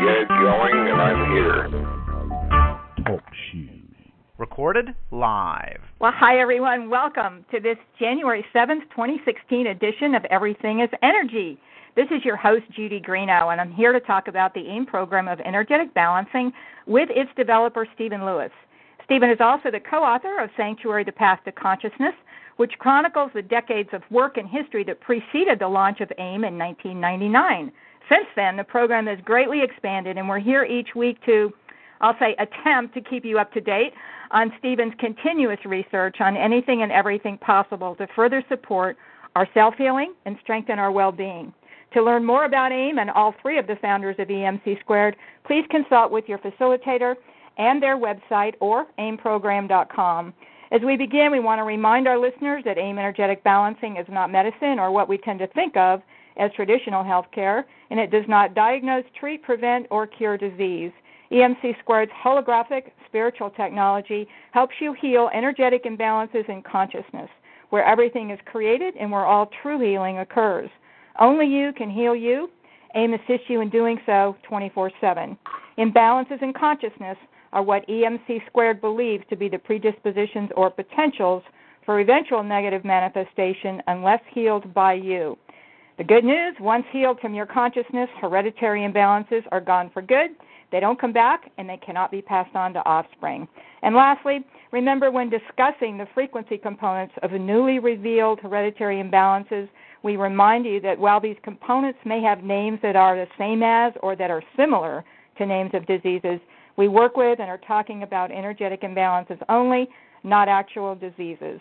get it going, and I'm here. Oh, talk shoes. Recorded live. Well, hi everyone. Welcome to this January 7th, 2016 edition of Everything is Energy. This is your host, Judy Greeno, and I'm here to talk about the AIM program of energetic balancing with its developer, Stephen Lewis. Stephen is also the co author of Sanctuary The Path to Consciousness, which chronicles the decades of work and history that preceded the launch of AIM in 1999. Since then, the program has greatly expanded, and we're here each week to, I'll say, attempt to keep you up to date on Stephen's continuous research on anything and everything possible to further support our self healing and strengthen our well being. To learn more about AIM and all three of the founders of EMC Squared, please consult with your facilitator and their website or aimprogram.com. As we begin, we want to remind our listeners that AIM energetic balancing is not medicine or what we tend to think of as traditional health care, and it does not diagnose, treat, prevent, or cure disease. EMC Squared's holographic spiritual technology helps you heal energetic imbalances in consciousness, where everything is created and where all true healing occurs. Only you can heal you. AIM assists you in doing so 24 7. Imbalances in consciousness are what EMC Squared believes to be the predispositions or potentials for eventual negative manifestation unless healed by you. The good news once healed from your consciousness, hereditary imbalances are gone for good. They don't come back and they cannot be passed on to offspring. And lastly, remember when discussing the frequency components of newly revealed hereditary imbalances, we remind you that while these components may have names that are the same as or that are similar to names of diseases, we work with and are talking about energetic imbalances only, not actual diseases.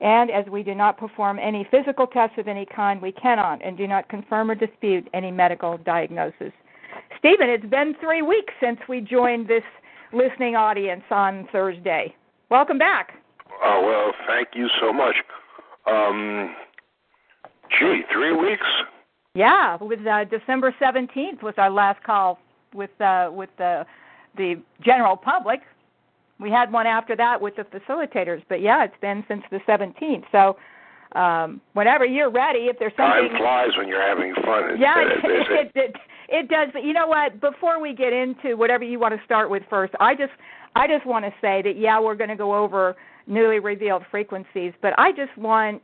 And as we do not perform any physical tests of any kind, we cannot and do not confirm or dispute any medical diagnosis. Stephen, it's been three weeks since we joined this listening audience on Thursday. Welcome back. Oh, well, thank you so much. Um, gee, three weeks? Yeah, with uh, December 17th was our last call with uh, with the the general public. We had one after that with the facilitators, but yeah, it's been since the 17th. So um, whenever you're ready, if there's something time flies when you're having fun. yeah, it, it, it, it does. But you know what? Before we get into whatever you want to start with first, I just I just want to say that yeah, we're going to go over newly revealed frequencies, but I just want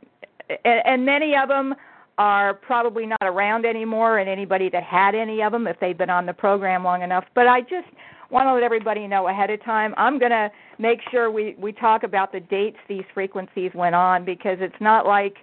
and, and many of them are probably not around anymore, and anybody that had any of them, if they've been on the program long enough. But I just want to let everybody know ahead of time. I'm going to make sure we we talk about the dates these frequencies went on because it's not like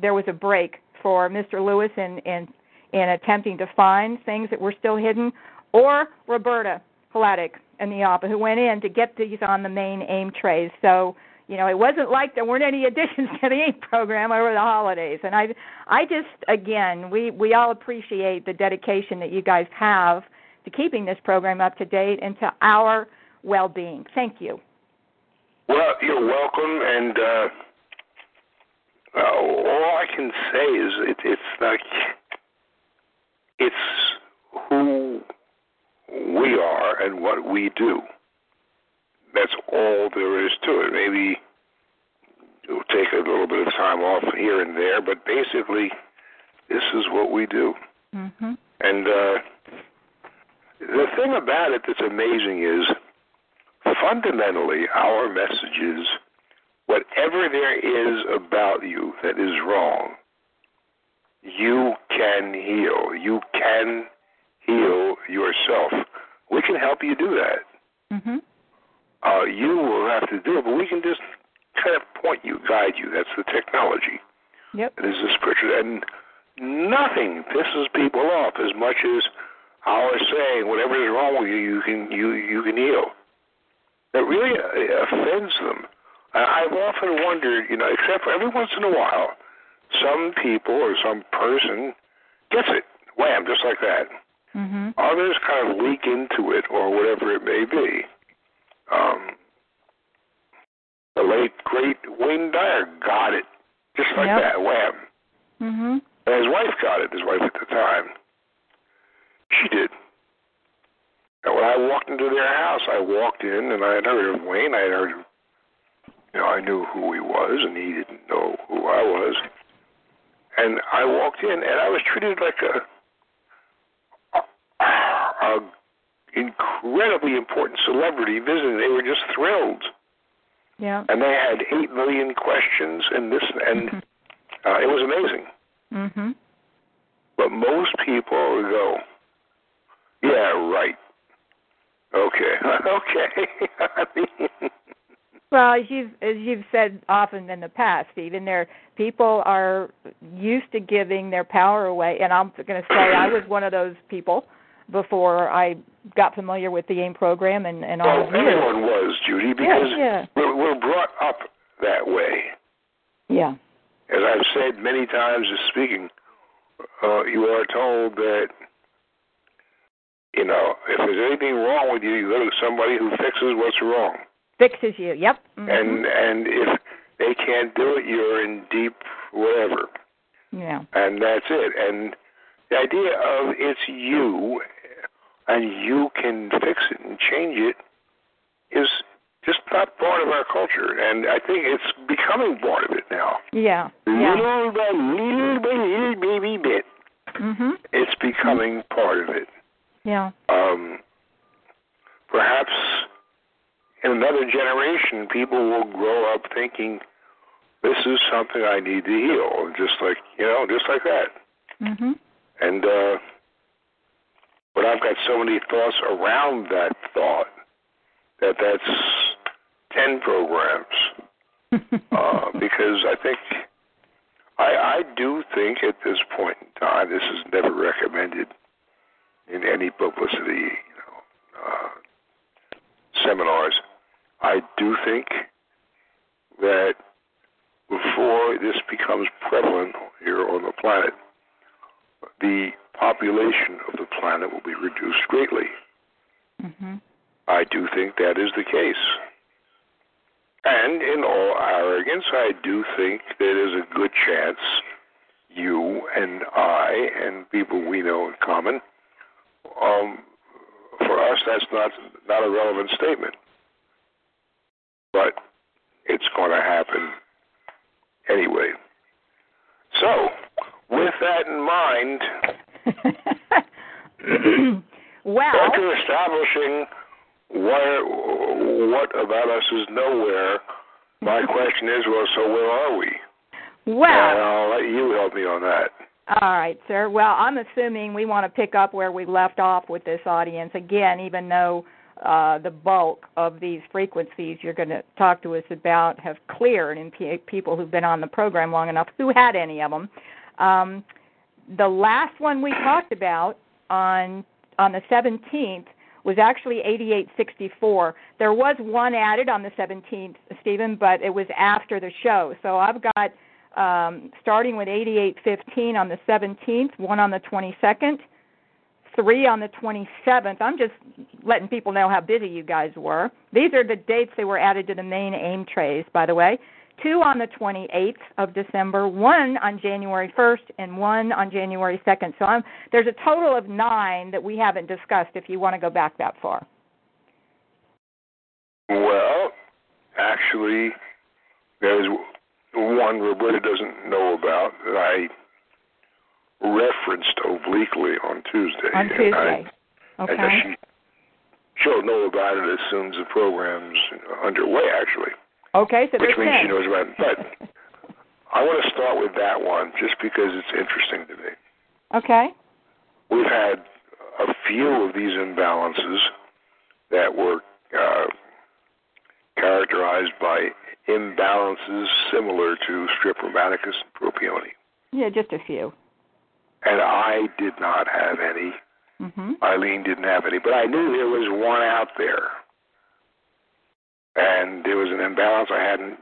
there was a break for Mr. Lewis in in in attempting to find things that were still hidden, or Roberta Halatic and the APA who went in to get these on the main AIM trays. So you know, it wasn't like there weren't any additions to the AIM program over the holidays. And I, I just again, we we all appreciate the dedication that you guys have to keeping this program up to date and to our well being. Thank you. Well, you're welcome, and uh, uh, all I can say is it, it's like it's who we are and what we do. That's all there is to it. Maybe it'll take a little bit of time off here and there, but basically, this is what we do. Mm-hmm. And uh, the thing about it that's amazing is fundamentally our message is whatever there is about you that is wrong, you can heal. You can heal yourself. We can help you do that. Mm-hmm. Uh, you will have to do it, but we can just kind of point you, guide you. That's the technology. Yep. It is the spiritual, and nothing pisses people off as much as our saying whatever is wrong with you, you can you you can heal. That really offends them. I've often wondered, you know, except for every once in a while, some people or some person gets it, wham, just like that. Mm-hmm. Others kind of leak into it or whatever it may be. Um, the late great Wayne Dyer got it just like yep. that, wham. Mm-hmm. And his wife got it. His wife at the time. She did. And when I walked into their house, I walked in and I had heard of Wayne. I had heard, of, you know, I knew who he was, and he didn't know who I was. And I walked in, and I was treated like a a, a incredibly important celebrity visiting. They were just thrilled. Yeah. And they had eight million questions, and this and Mhm. uh, it was amazing. Mhm. But most people go, yeah, right. Okay, okay. I mean, Well, as you've as you've said often in the past, Stephen, there people are used to giving their power away, and I'm going to say I was one of those people before I got familiar with the AIM program and and all well, of you. everyone was Judy because yeah. We're, we're brought up that way. Yeah. As I've said many times, as speaking, uh, you are told that you know if there's anything wrong with you, you go to somebody who fixes what's wrong. Fixes you. Yep. Mhm. and and if they can't do it, you're in deep whatever, yeah. and that's it. And the idea of it's you, and you can fix it and change it, is just not part of our culture, and I think it's becoming part of it now. Yeah. Yeah. Little by little by little baby bit, Mhm. it's becoming part of it. Yeah. um, perhaps in another generation, people will grow up thinking this is something I need to heal, just like you know, just like that. Mhm. And uh, but I've got so many thoughts around that thought that that's ten programs uh, because I think I I do think at this point in time this is never recommended in any publicity, you know, uh, seminars. I do think that before this becomes prevalent here on the planet, the population of the planet will be reduced greatly. mhm. I do think that is the case. And in all arrogance, I do think there is a good chance you and I and people we know in common, um, for us, that's not not a relevant statement. But it's going to happen anyway. So, with that in mind, well, after establishing what what about us is nowhere, my question is, well, so where are we? And well, I'll let you help me on that. All right, sir. Well, I'm assuming we want to pick up where we left off with this audience again, even though uh, the bulk of these frequencies you're going to talk to us about have cleared in pe people who've been on the program long enough who had any of them. Um, the last one we talked about on on the 17th was actually 8864. There was one added on the 17th, Stephen, but it was after the show. So I've got um, starting with 8815 on the 17th, one on the 22nd, three on the 27th. I'm just letting people know how busy you guys were. These are the dates they were added to the main AIM trays, by the way. Two on the 28th of December, one on January 1st, and one on January 2nd. So I'm, there's a total of nine that we haven't discussed if you want to go back that far. Well, actually, there's one Roberta doesn't know about that I referenced obliquely on Tuesday. On And I- Tuesday. And Okay. she she'll know about it as soon as the program's underway, actually, Okay, so which means she knows about it. But I want to start with that one just because it's interesting to me. okay. We've had a few of these imbalances that were uh, characterized by imbalances similar to strep rheumaticus and propione. Yeah, just a few. And I did not have any. Mhm. Eileen didn't have any, but I knew there was one out there. And there was an imbalance I hadn't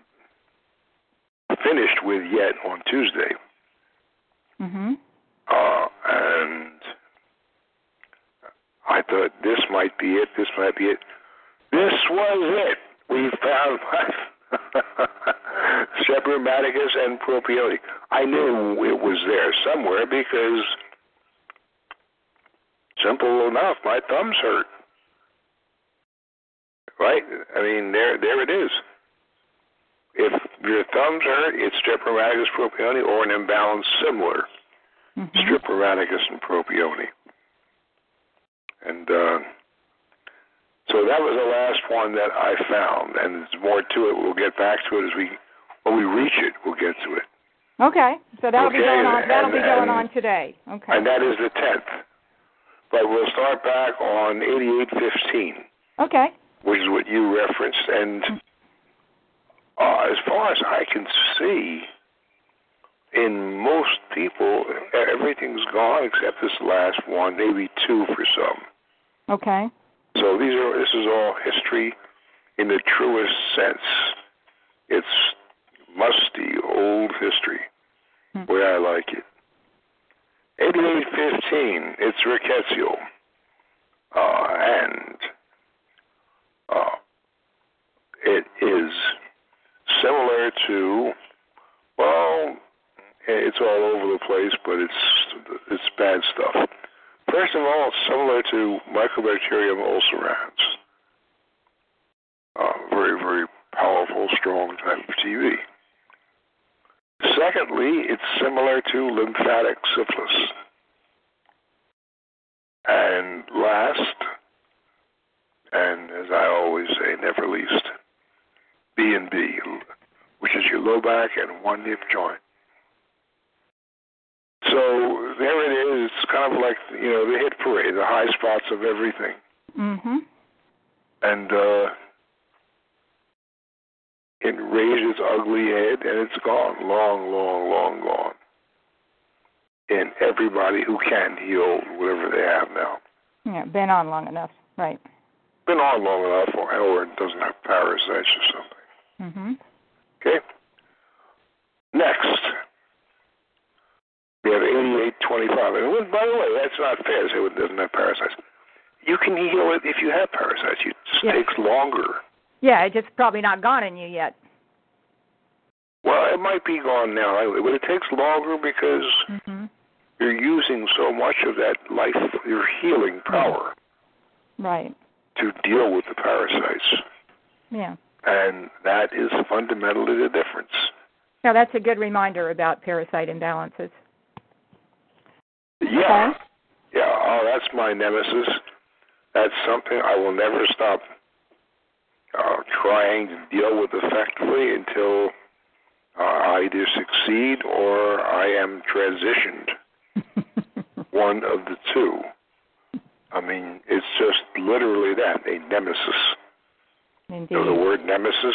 finished with yet on Tuesday. Mm-hmm. Uh, and I thought this might be it, this might be it. This was it. We found Strep rheumaticus and Propione. I knew it was there somewhere because, simple enough, my thumbs hurt. Right? I mean, there, there it is. If your thumbs hurt, it's Strep rheumaticus propione or an imbalance similar Mhm. Strep rheumaticus and propione. And uh, so that was the last one that I found, and there's more to it. We'll get back to it as we when we reach it. We'll get to it. Okay, so that'll Okay, be going on. That'll and- be going and- on today. Okay. And that is the tenth. But we'll start back on eighty-eight fifteen. Okay. which is what you referenced. And uh, as far as I can see, in most people, everything's gone except this last one, maybe two for some. Okay. So these are this is all history in the truest sense. It's musty old history, Hmm. way I like it. Eighty-eight fifteen. It's Rickettsia, uh, and uh, it is similar to well, it's all over the place, but it's it's bad stuff. First of all, it's similar to Mycobacterium ulcerans. Uh, very, very powerful, strong type of TB. Secondly, it's similar to lymphatic syphilis. And last, and as I always say, never least, B and B, which is your low back and one hip joint. So there it is. It's kind of like you know the hit parade, the high spots of everything, Mhm. and uh, it raised its ugly head, and it's gone, long, long, long gone. In everybody who can heal whatever they have now, Yeah, been on long enough. Right. been on long enough, or, or it doesn't have parasites or something. Mhm. Okay. Next, we have 8825. And by the way, that's not fair to say it doesn't have parasites. You can heal it if you have parasites. It just Yeah. takes longer. Yeah, it's just probably not gone in you yet. Well, it might be gone now, but it takes longer because Mhm. you're using so much of that life, your healing power, Right. to deal with the parasites. Yeah. And that is fundamentally the difference. Now that's a good reminder about parasite imbalances. Yeah. Okay. Yeah, oh, that's my nemesis. That's something I will never stop uh, trying to deal with effectively until uh, I either succeed or I am transitioned. One of the two. I mean, it's just literally that a nemesis. Indeed. You know the word nemesis?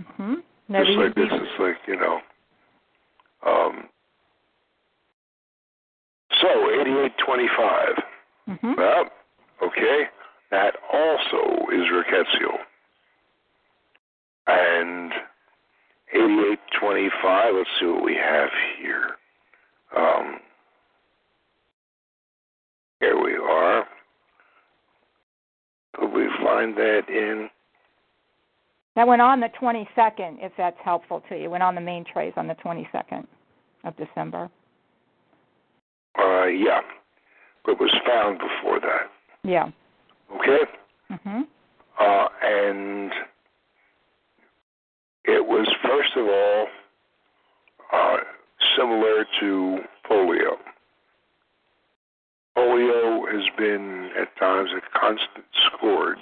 Mhm. Never just like this, it's like, you know. Um, 8825. Mhm. Well, okay, that also is Rickettsia. And 8825, let's see what we have here. Um, here we are. Could we find that in? That went on the 22nd, if that's helpful to you. Went on the main trays on the 22nd of December. Uh, yeah, but was found before that. Yeah. Okay? Mhm. Uh, and it was, first of all, uh, similar to polio. Polio has been, at times, a constant scourge.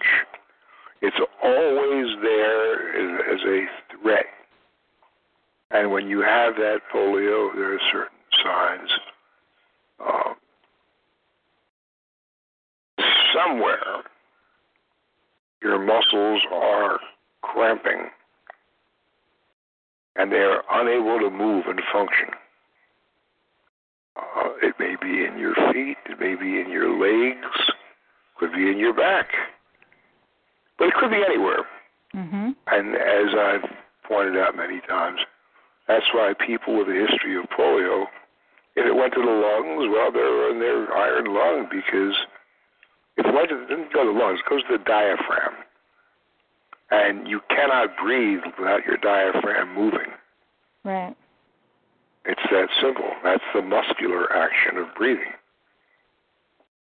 It's always there as, as a threat. And when you have that polio, there are certain signs. Uh, somewhere your muscles are cramping and they are unable to move and function. Uh, it may be in your feet, it may be in your legs, could be in your back, but it could be anywhere. Mhm. And as I've pointed out many times, that's why people with a history of polio, if it went to the lungs, well, they're in their iron lung because it went to, it didn't go to the lungs, it goes to the diaphragm. And you cannot breathe without your diaphragm moving. Right. It's that simple. That's the muscular action of breathing.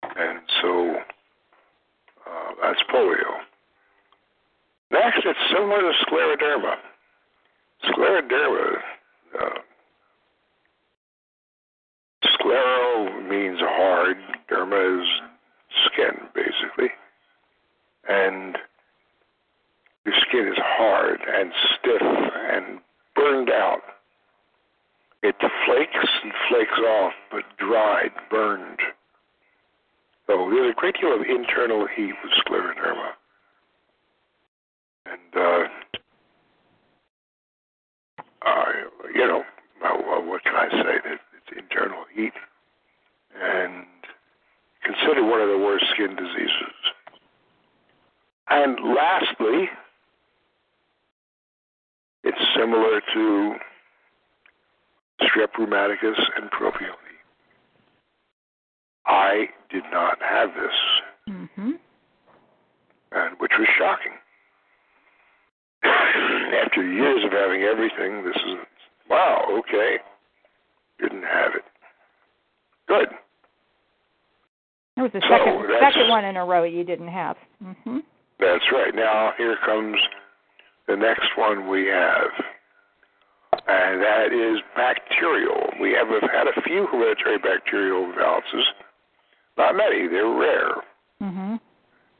And so uh, that's polio. Next, it's similar to scleroderma. Scleroderma, uh, sclero means hard, derma is and your skin is hard and stiff and burned out. It flakes and flakes off, but dried, burned. So there's a great deal of internal heat with scleroderma. And, uh, uh, you know, well, what can I say? That it's internal heat. And considered one of the worst skin diseases. And lastly, it's similar to strep rheumaticus and propione. I did not have this, Mm-hmm. and which was shocking. After years of having everything, this is wow. Okay, didn't have it. Good. That was the So, second second one in a row you didn't have. Mm-hmm. That's right. Now here comes the next one we have, and that is bacterial. We have had a few hereditary bacterial imbalances. Not many. They're rare, Mm-hmm.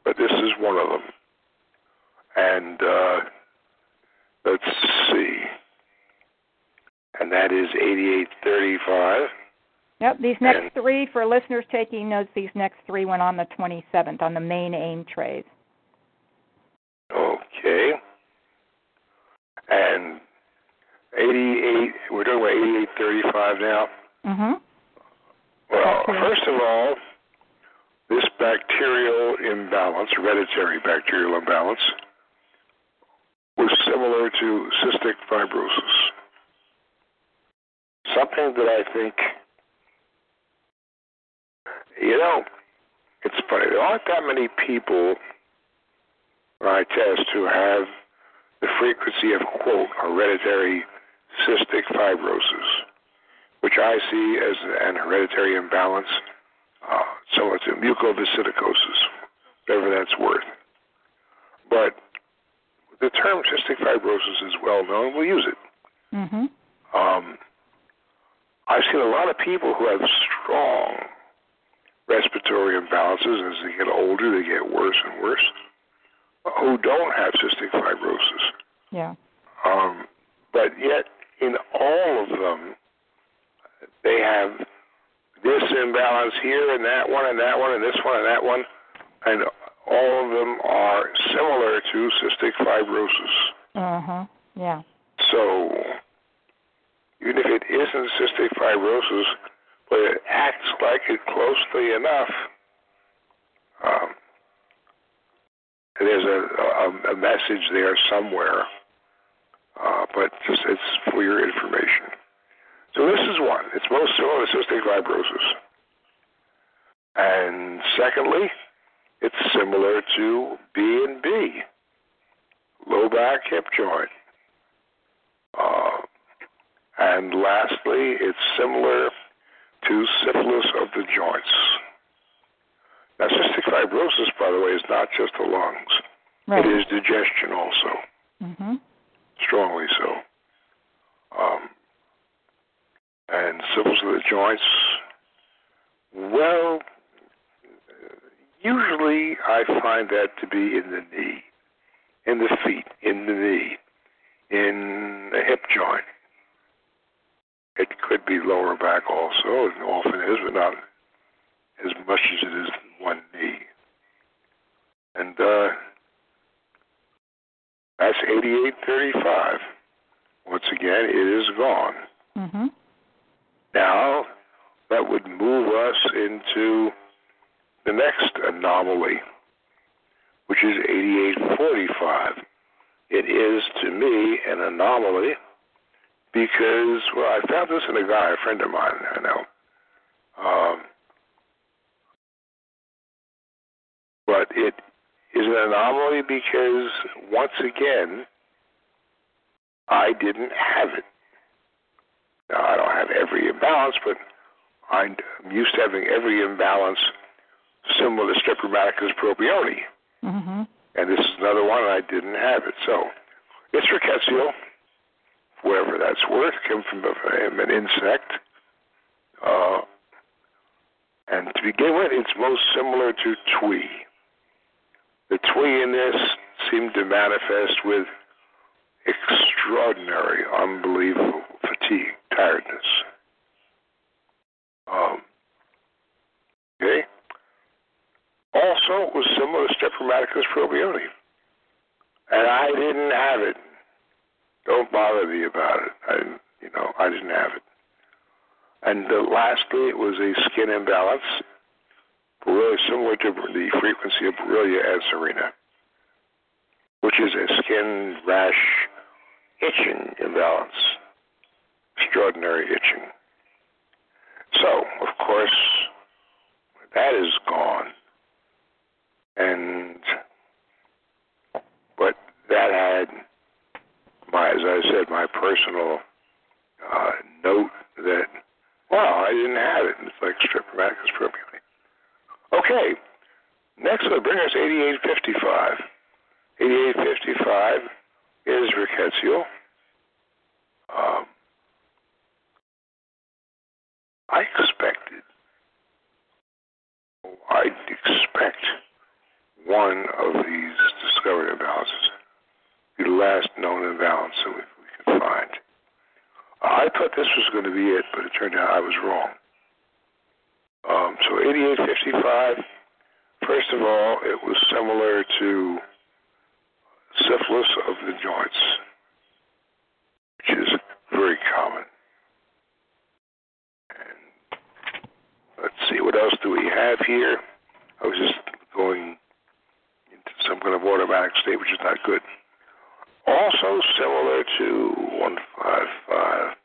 but this is one of them. And uh, let's see. And that is 8835. Yep. These next And- three, for listeners taking notes, these next three went on the 27th on the main AIM trays. Okay. And 88, we're talking about 8835 now. Mm-hmm. Well, first of all, this bacterial imbalance, hereditary bacterial imbalance, was similar to cystic fibrosis. Something that I think, you know, it's funny. There aren't that many people I test who have the frequency of, quote, hereditary cystic fibrosis, which I see as an hereditary imbalance uh, similar to mucoviscidosis, whatever that's worth. But the term cystic fibrosis is well known. We'll use it. Mm-hmm. Um, I've seen a lot of people who have strong respiratory imbalances. As they get older, they get worse and worse. Who don't have cystic fibrosis, Yeah. um, but yet in all of them, they have this imbalance here and that one and that one and this one and that one, and all of them are similar to cystic fibrosis. Uh-huh. Yeah. So even if it isn't cystic fibrosis, but it acts like it closely enough, um, there's a, a, a message there somewhere. Uh, but just it's for your information. So this is one. It's most similar to cystic fibrosis. And secondly, it's similar to B and B, low back hip joint. Uh, and lastly, it's similar to syphilis of the joints. Now, cystic fibrosis, by the way, is not just the lungs. Right. It is digestion also, Mm-hmm. strongly so. Um, and syphilis of the joints, well, usually I find that to be in the knee, in the feet, in the knee, in the hip joint. It could be lower back also, and often is, but not as much as it is one knee. And uh, that's 8835. Once again, it is gone. Mm-hmm. Now, that would move us into the next anomaly, which is 8845. It is, to me, an anomaly because, well, I found this in a guy, a friend of mine, I know. Um, but it is an anomaly because, once again, I didn't have it. Now, I don't have every imbalance, but I'm used to having every imbalance similar to strep rheumaticus. Mm-hmm. And this is another one, and I didn't have it. So it's rickettsia, whatever that's worth, came from a- an insect. Uh, and to begin with, it's most similar to twee. The twigginess seemed to manifest with extraordinary, unbelievable fatigue, tiredness. Um, okay. Also, it was similar to Strep rheumaticus probioni. And I didn't have it. Don't bother me about it. I, you know, I didn't have it. And uh, lastly, it was a skin imbalance, really similar to the frequency of Borrelia acidemia, which is a skin rash itching imbalance, extraordinary itching. So, of course, that is gone. And, but that had my, as I said, my personal uh, note that, wow, I didn't have it. It's like strep rheumaticus probioni. Okay, next will bring us 8855. 8855 is rickettsial. Um, I expected, I expect one of these discovered imbalances be the last known imbalance that we, we can find. I thought this was going to be it, but it turned out I was wrong. Um, so 8855, first of all, it was similar to syphilis of the joints, which is very common. And let's see, what else do we have here? I was just going into some kind of automatic state, which is not good. Also similar to 155,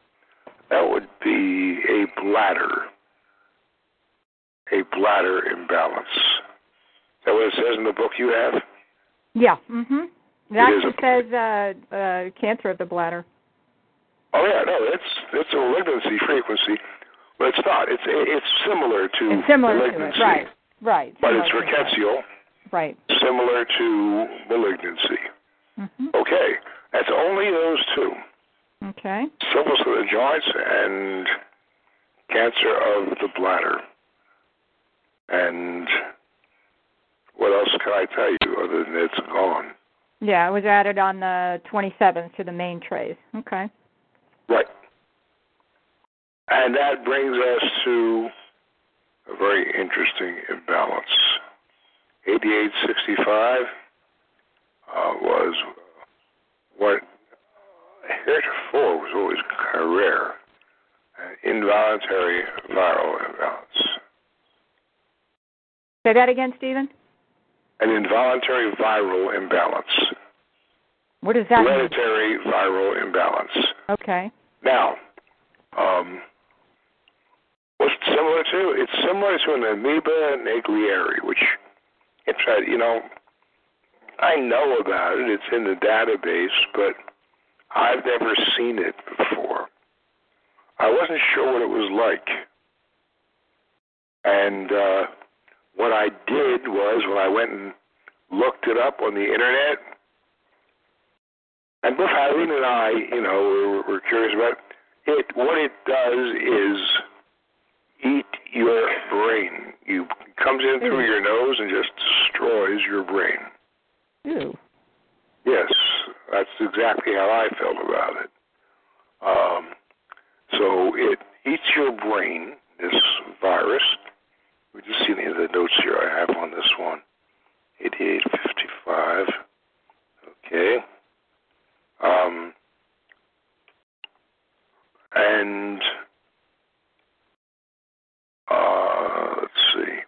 that would be a bladder, a bladder imbalance. Is that what it says in the book you have? Yeah. Mhm. It It actually says uh, uh, cancer of the bladder. Oh yeah, no, it's it's a malignancy frequency, but it's not. It's it's similar to It's similar to malignancy, it, right? Right. but it's to rickettsial, Right. similar to malignancy. Mm-hmm. Okay, that's only those two: Okay. syphilis of the joints and cancer of the bladder. And what else can I tell you other than it's gone? Yeah, it was added on the 27th to the main trays. Okay. Right. And that brings us to a very interesting imbalance. 8865 uh, was what heretofore was always kind of rare an involuntary viral imbalance. Say that again, Stephen. An involuntary viral imbalance. What does that mean? Hereditary viral imbalance. Okay. Now, um, what's it similar to? It's similar to an amoeba neglieri, which it's uh, you know I know about it. It's in the database, but I've never seen it before. I wasn't sure what it was like, and uh, what I did was when I went and looked it up on the internet. And both Eileen and I, you know, were, were curious about it. What it does is eat your brain. You it comes in through your nose and just destroys your brain. Ew. Yes, that's exactly how I felt about it. Um, so it eats your brain. This virus. We just see the, the notes here I have on this one. 8855. Okay. Um, and uh, let's see.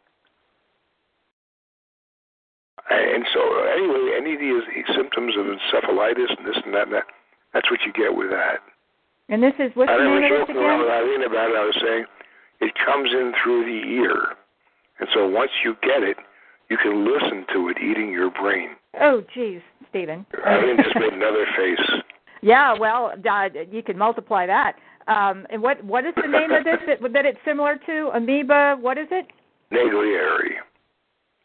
And so, anyway, any of these symptoms of encephalitis and this and that, and that that's what you get with that. And this is what's I the never name of joked this around again? with Eileen about it. I was saying it comes in through the ear. And so once you get it, you can listen to it eating your brain. Oh, geez, Stephen. Eileen just made another face. Yeah, well, uh, you can multiply that. Um, and what what is the name of this that, that it's similar to? Amoeba. What is it? Naglieri.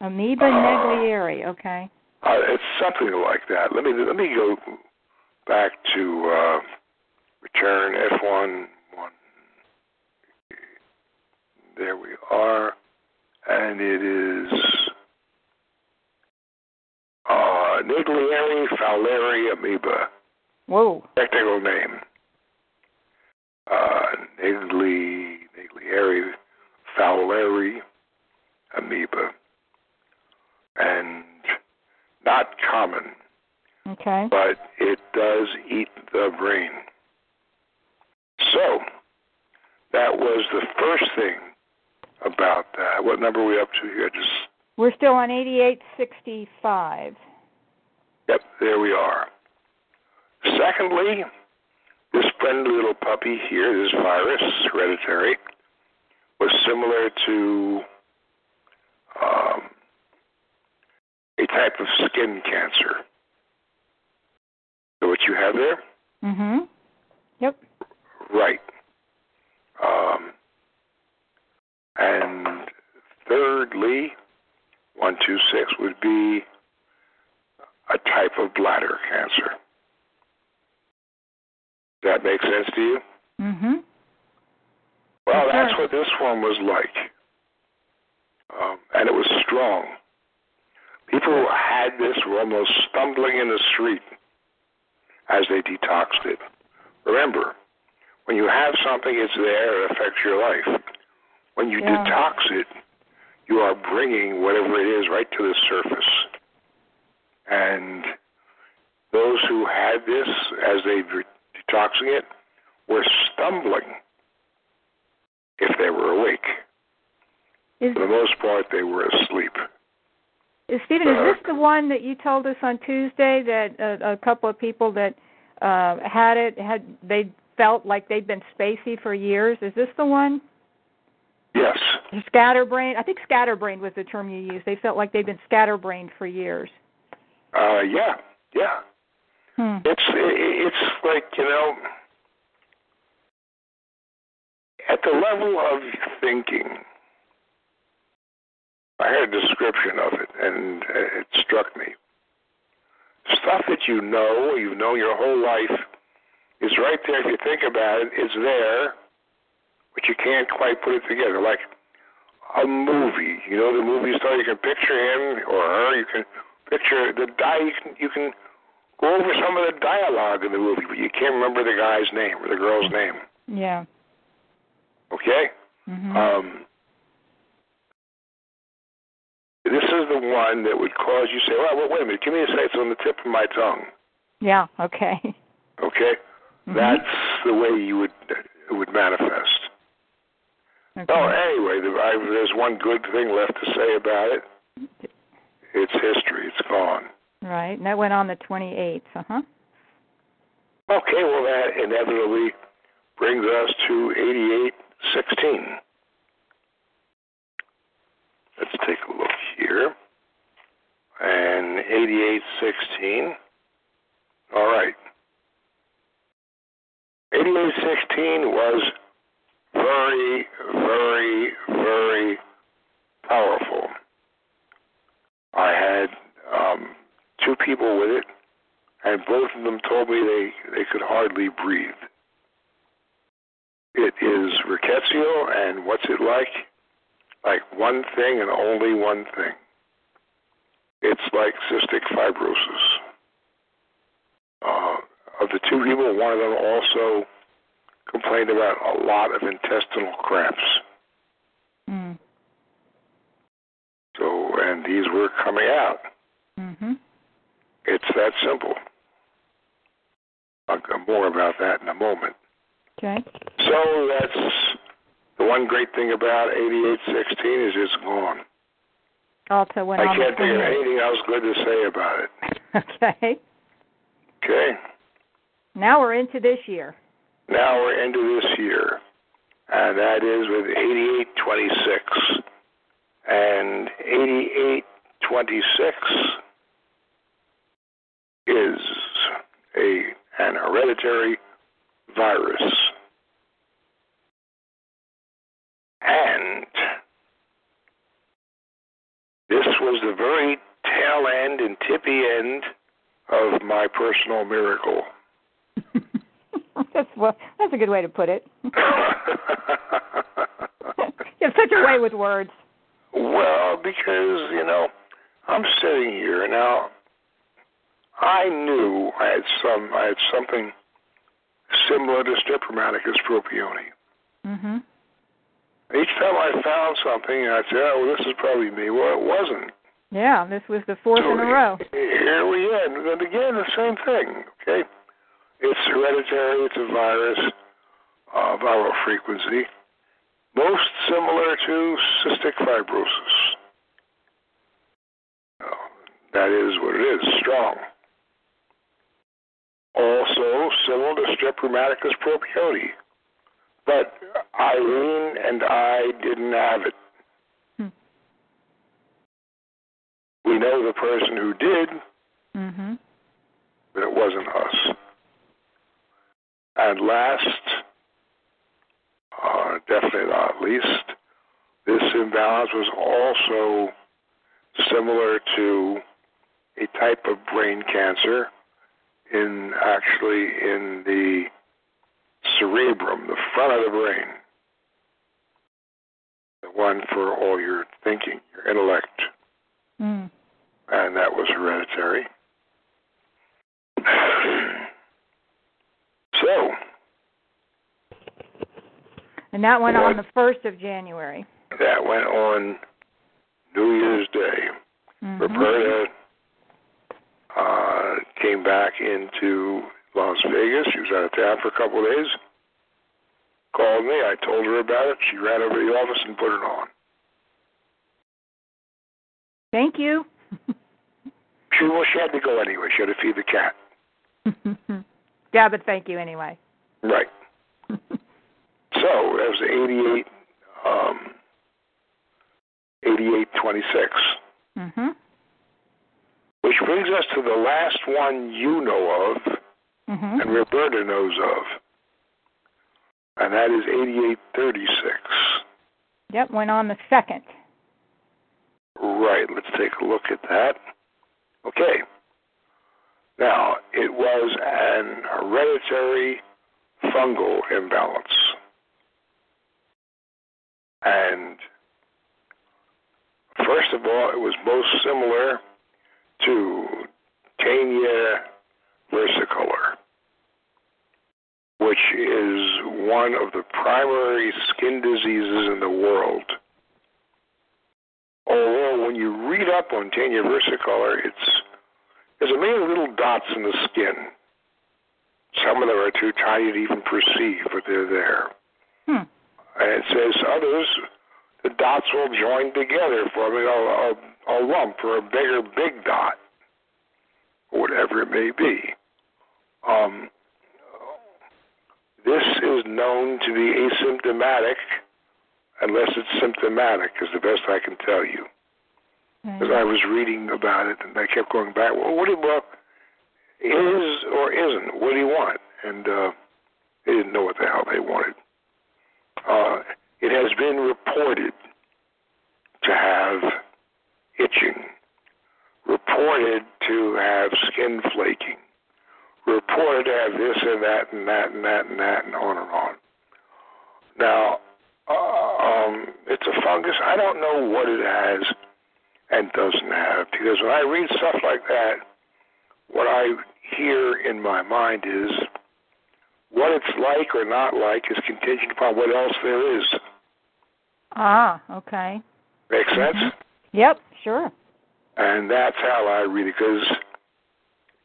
Amoeba Uh, neglieri. Okay. Uh, it's something like that. Let me let me go back to uh, return F1 one. There we are, and it is Naegleri fowleri amoeba. Whoa. Technical name. Uh, Naegli, Naegleri fowleri amoeba. And not common, Okay. but it does eat the brain. So, that was the first thing about that. What number are we up to here? Just We're still on 8865. Yep, there we are. Secondly, this friendly little puppy here, this virus, hereditary, was similar to um, a type of skin cancer. So what you have there? Mm-hmm. Yep. Right. Um, and thirdly, 126 would be a type of bladder cancer. That make sense to you? Mhm. Well, that's what this one was like. Um, and it was strong. People who had this were almost stumbling in the street as they detoxed it. Remember, when you have something, it's there, it affects your life. When you Yeah. detox it, you are bringing whatever it is right to the surface. And those who had this as they detoxing it were stumbling if they were awake. Is For the most part, they were asleep. Is, Stephen, is Uh, this the one that you told us on Tuesday that uh, a couple of people that uh, had it had they felt like they'd been spacey for years? Is this the one? Yes. Scatterbrained. I think scatterbrained was the term you used. They felt like they'd been scatterbrained for years. Uh, yeah. Yeah. Hmm. It's it's like you know, at the level of thinking. I heard a description of it, and it struck me. Stuff that you know, you've known your whole life, is right there. If you think about it, it's there, but you can't quite put it together. Like a movie, you know, the movie star. You can picture him or her. You can picture the die. You can you can go over some of the dialogue in the movie, but you can't remember the guy's name or the girl's name. Yeah. Okay. Mhm. Um, this is the one that would cause you to say, "Well, wait a minute. Give me a second. It's on the tip of my tongue." yeah. Okay. Okay. Mhm. That's the way you would it would manifest. Okay. Oh, anyway, the, I, there's one good thing left to say about it. It's history. It's gone. Right. And that went on the 28th. Uh huh. Okay, well, that inevitably brings us to 8816. Let's take a look here. And 8816. All right. 8816 was very, very, very powerful. I had um, two people with it, and both of them told me they, they could hardly breathe. It is rickettsia, and what's it like? Like one thing and only one thing. It's like cystic fibrosis. Uh, of the two people, one of them also complained about a lot of intestinal cramps. Mm. So, and these were coming out. Mhm. It's that simple. I'll go more about that in a moment. Okay. So that's the one great thing about 8816 is it's gone. Also went I can't think of anything else good to say about it. Okay. Okay. Now we're into this year. Now we're into this year, and that is with 8826. And 8826 is a an hereditary virus. And this was the very tail end and tippy end of my personal miracle. that's well, that's a good way to put it. you have such a way with words. well, because, you know, I'm sitting here now. I knew I had some I had something similar to Strep rheumaticus propioni. Mhm. Each time I found something, I'd say, "Oh, well, this is probably me." Well, it wasn't. Yeah, this was the fourth so in a row. Here we end, and again the same thing. Okay, it's hereditary. It's a virus, uh, viral frequency, most similar to cystic fibrosis. That is what it is. Strong. Also similar to Strep rheumaticus propioni, but Irene and I didn't have it. Hmm. We know the person who did, Mhm. but it wasn't us. And last, uh, definitely not least, this imbalance was also similar to a type of brain cancer in actually in the cerebrum, the front of the brain. The one for all your thinking, your intellect Mm. and that was hereditary. so, And that went on the first of January. that went on New Year's Day. Mhm. Roberta uh, came back into Las Vegas. She was out of town for a couple of days. Called me. I told her about it. She ran over to the office and put it on. Thank you. She well, she had to go anyway. She had to feed the cat. yeah, but thank you anyway. Right. So that was 88, um, 8826. mhm. Which brings us to the last one you know of Mhm. and Roberta knows of. And that is 8836. Yep, went on the second. Right, let's take a look at that. Okay. Now, it was an hereditary fungal imbalance. And first of all, it was most similar to Tinea versicolor, which is one of the primary skin diseases in the world. Although when you read up on Tinea versicolor, it's there's a million little dots in the skin. Some of them are too tiny to even perceive, but they're there. Hmm. And it says others, the dots will join together, forming a, a, a lump or a bigger big dot, or whatever it may be. Um, this is known to be asymptomatic unless it's symptomatic, is the best I can tell you. Because I was reading about it and I kept going back. Well, what do you well, is or isn't? What do you want? And uh, they didn't know what the hell they wanted. Uh, it has been reported to have itching, reported to have skin flaking, reported to have this and that and that and that and that and on and on. Now, uh, um, it's a fungus. I don't know what it has and doesn't have because when I read stuff like that, what I hear in my mind is what it's like or not like is contingent upon what else there is. Ah, okay. Makes sense? Mhm. Yep, sure. And that's how I read it because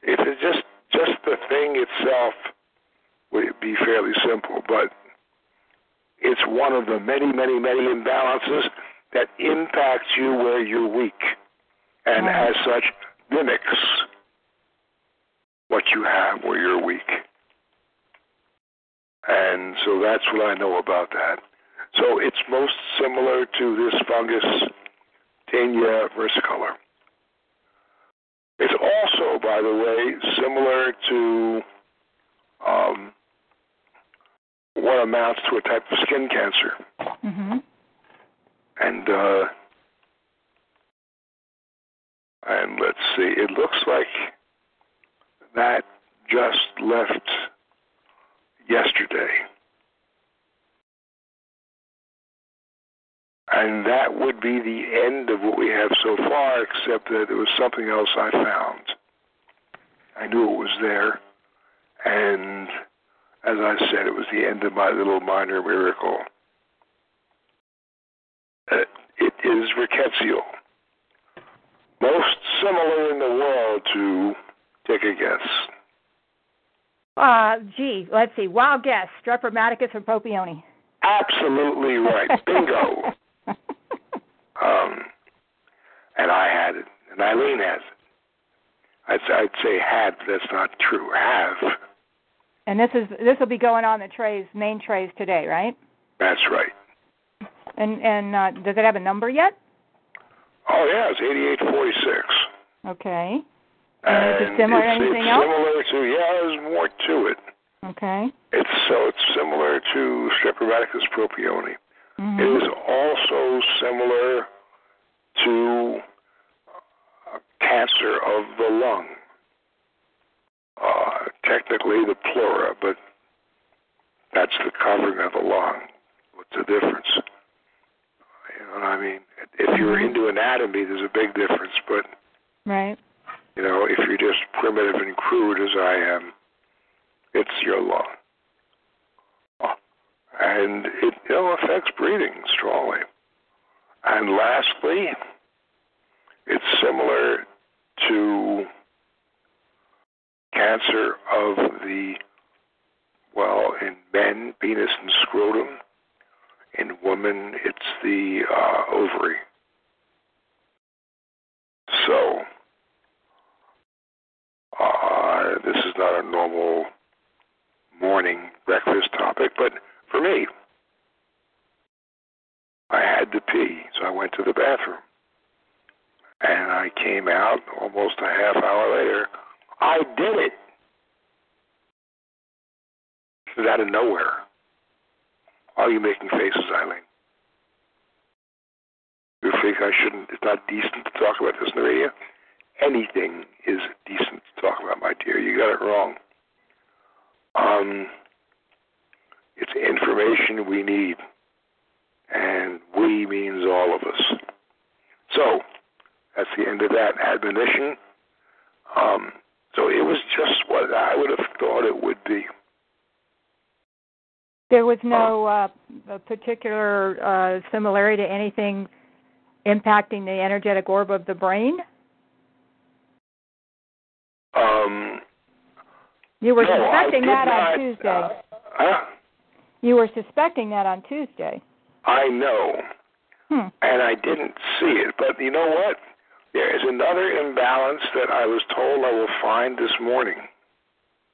if it's just just the thing itself would be fairly simple, but it's one of the many, many, many imbalances that impacts you where you're weak, and Right. as such mimics what you have where you're weak. And so that's what I know about that. So it's most similar to this fungus, Tinea versicolor. It's also, by the way, similar to um, what amounts to a type of skin cancer. Mhm. And uh, and let's see, it looks like that just left yesterday. And that would be the end of what we have so far, except that there was something else I found. I knew it was there. And as I said, it was the end of my little minor miracle. Uh, it is rickettsial. Most similar in the world to, take a guess. Uh, gee, let's see. Wild guess. Strep rheumaticus or Propione. Absolutely right. Bingo. um, and I had it, and Eileen has it. I'd, I'd say had, but that's not true. Have. And this is this will be going on the trays, main trays today, right? That's right. And and uh, does it have a number yet? Oh yeah, it's eighty-eight forty-six. Okay. And, is it similar it's, to anything it's else? Similar to yeah, there's more to it. Okay. It's so it's similar to Strep rheumaticus propione. Mhm. It is also similar to cancer of the lung. Uh, technically the pleura, but that's the covering of the lung. What's the difference? You know what I mean? If you're Mhm. into anatomy, there's a big difference, but Right. you know, if you're just primitive and crude as I am, it's your lung. Oh, And it you know, affects breathing strongly. And lastly, it's similar to cancer of the, well, in men, penis and scrotum. In women, it's the uh, ovary. So, uh, this is not a normal morning breakfast topic, but for me, I had to pee, so I went to the bathroom. And I came out almost a half hour later. I did it. It was out of nowhere. Are you making faces, Eileen? You think I shouldn't, it's not decent to talk about this in the radio? Anything is decent to talk about, my dear. You got it wrong. Um, it's information we need, and we means all of us. So, that's the end of that admonition. Um, so it was just what I would have thought it would be. There was no uh, particular uh, similarity to anything impacting the energetic orb of the brain. Um, You were no, suspecting that not, on Tuesday. Uh, huh? you were suspecting that on Tuesday. I know, Hmm. and I didn't see it. But you know what? There is another imbalance that I was told I will find this morning.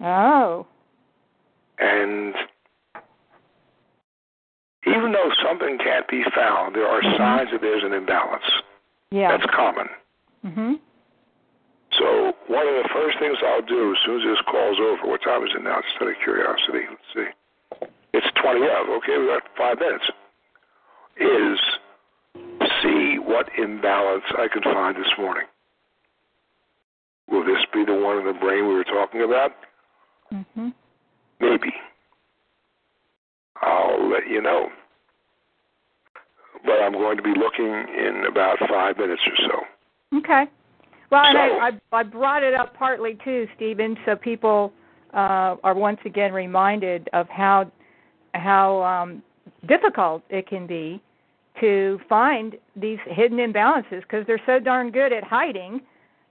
Oh. And even though something can't be found, there are Mhm. signs that there's an imbalance. Yeah. That's common. Mhm. So one of the first things I'll do as soon as this call's over, what time is it now? Just out of curiosity. Let's see. It's 20 of. Okay, we got five minutes. Is see what imbalance I can find this morning. Will this be the one in the brain we were talking about? Mhm. Maybe. I'll let you know. But I'm going to be looking in about five minutes or so. Okay. Well, and So- I, I I brought it up partly too, Stephen, so people uh, are once again reminded of how how um, difficult it can be to find these hidden imbalances because they're so darn good at hiding.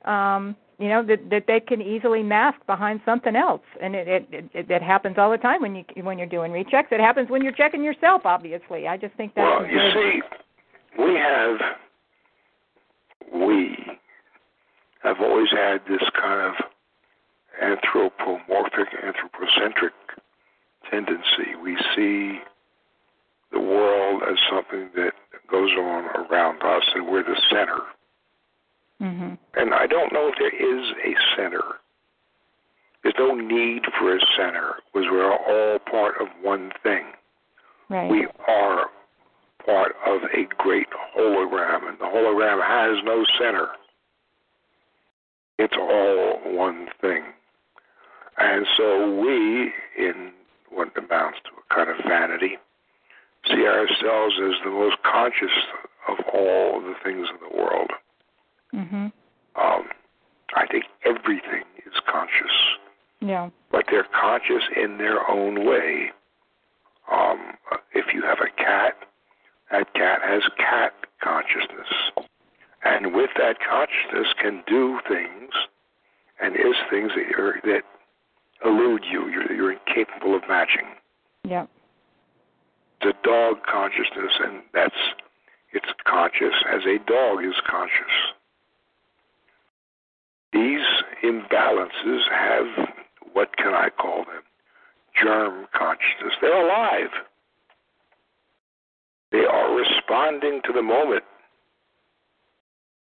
Um, you know that that they can easily mask behind something else, and it it, it it happens all the time when you when you're doing rechecks. It happens when you're checking yourself. Obviously, I just think that Well, you see, we have we have always had this kind of anthropomorphic, anthropocentric tendency. We see the world as something that goes on around us, and we're the center. Mhm. And I don't know if there is a center. There's no need for a center because we're all part of one thing. Right. We are part of a great hologram, and the hologram has no center. It's all one thing. And so we, in what amounts to a kind of vanity, see ourselves as the most conscious of all the things in the world. Mhm. Um, I think everything is conscious. Yeah. but they're conscious in their own way. Um, if you have a cat, that cat has cat consciousness, and with that consciousness can do things and is things that you're, that elude you. You're, you're incapable of matching. Yeah. It's a dog consciousness, and that's it's conscious as a dog is conscious. These imbalances have what can I call them? Germ consciousness. They're alive. They are responding to the moment.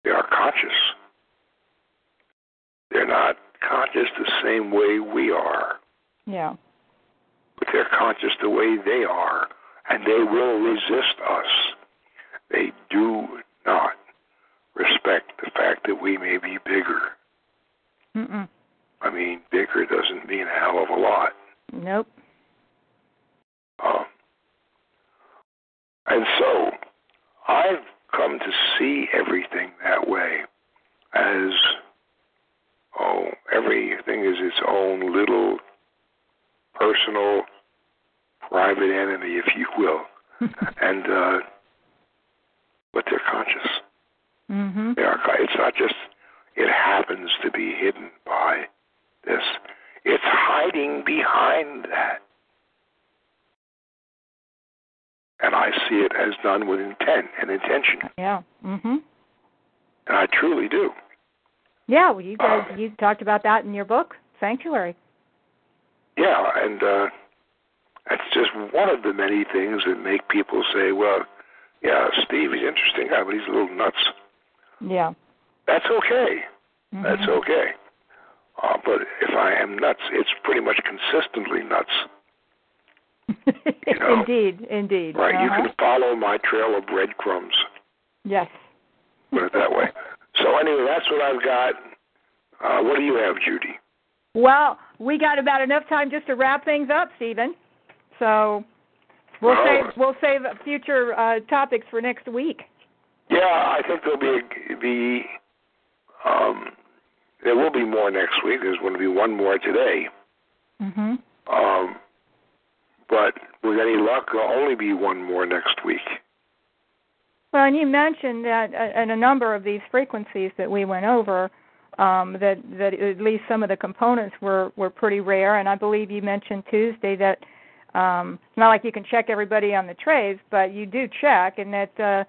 They are conscious. They're not conscious the same way we are, Yeah. but they're conscious the way they are, and they will resist us. They do not respect the fact that we may be bigger. Mm-mm. I mean, bigger doesn't mean a hell of a lot. Nope. Um, and so I've come to see everything that way as oh, everything is its own little personal private enemy, if you will. and uh but they're conscious. mhm. They are it's not just it happens to be hidden by this. It's hiding behind that. And I see it as done with intent and intention. Yeah. Mhm. And I truly do. Yeah, well you guys Uh, you talked about that in your book, Sanctuary. Yeah, and uh that's just one of the many things that make people say, Well, yeah, Steve is interesting guy, but he's a little nuts. Yeah. That's okay. Mhm. That's okay. Uh, but if I am nuts, it's pretty much consistently nuts. you know. indeed, indeed. Right? You Uh-huh. can follow my trail of breadcrumbs. Yes. Put it that way. So anyway, that's what I've got. Uh, what do you have, Judy? Well, we got about enough time just to wrap things up, Stephen. So we'll Well- save we'll save future uh, topics for next week. Yeah, I think there'll be be um, there will be more next week. There's going to be one more today. Mhm. Um, but with any luck, there'll only be one more next week. Well, and you mentioned that uh, in a number of these frequencies that we went over, um, that that at least some of the components were were pretty rare. And I believe you mentioned Tuesday that um, it's not like you can check everybody on the trays, but you do check, and that uh,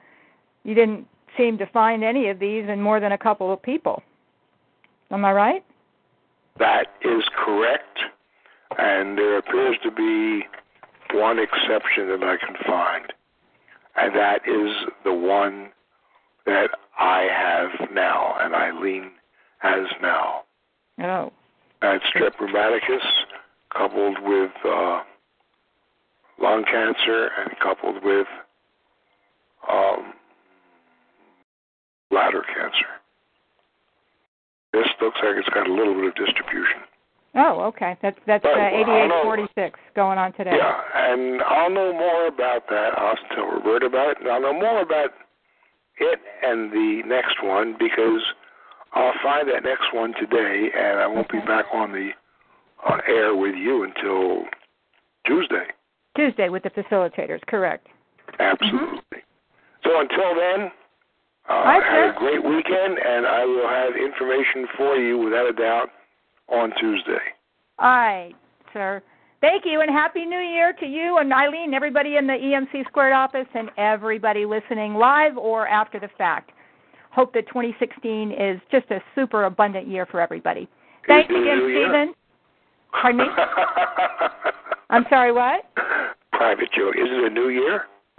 you didn't seem to find any of these in more than a couple of people. Am I right? That is correct, and there appears to be one exception that I can find, and that is the one that I have now, and Eileen has now. Oh. And strep coupled with uh, lung cancer, and coupled with um, bladder cancer. This looks like it's got a little bit of distribution. Oh, okay. That's that's But, uh, well, I don't know. 8846 going on today. Yeah, and I'll know more about that. I'll tell Roberta about it, and I'll know more about it and the next one because I'll find that next one today, and I won't be back on the on air with you until Tuesday. Tuesday with the facilitators, correct. Absolutely. So until then, uh, Hi, have a great weekend, and I will have information for you without a doubt on Tuesday. All right, sir. Thank you, and Happy New Year to you and Eileen, everybody in the EMC Squared office, and everybody listening live or after the fact. Hope that 2016 is just a super abundant year for everybody. Thanks Is it a again? Stephen. Pardon me? I'm sorry, what? Private joke. Is it a new year?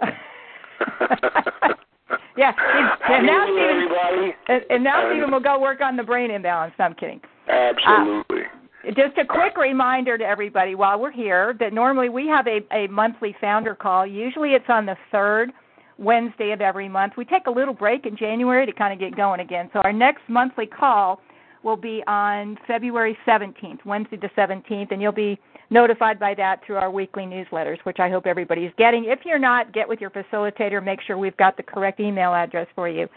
yeah, and now Stephen, everybody. and, and now Stephen will go work on the brain imbalance. No, I'm kidding. Absolutely. Uh, just a quick reminder to everybody while we're here that normally we have a, a monthly founder call. Usually it's on the third Wednesday of every month. We take a little break in January to kind of get going again. So our next monthly call will be on February 17th, Wednesday the 17th, and you'll be notified by that through our weekly newsletters, which I hope everybody's getting. If you're not, get with your facilitator, make sure we've got the correct email address for you.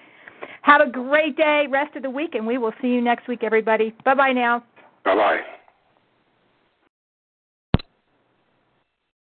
Have a great day, rest of the week, and we will see you next week, everybody. Bye bye now. Bye bye.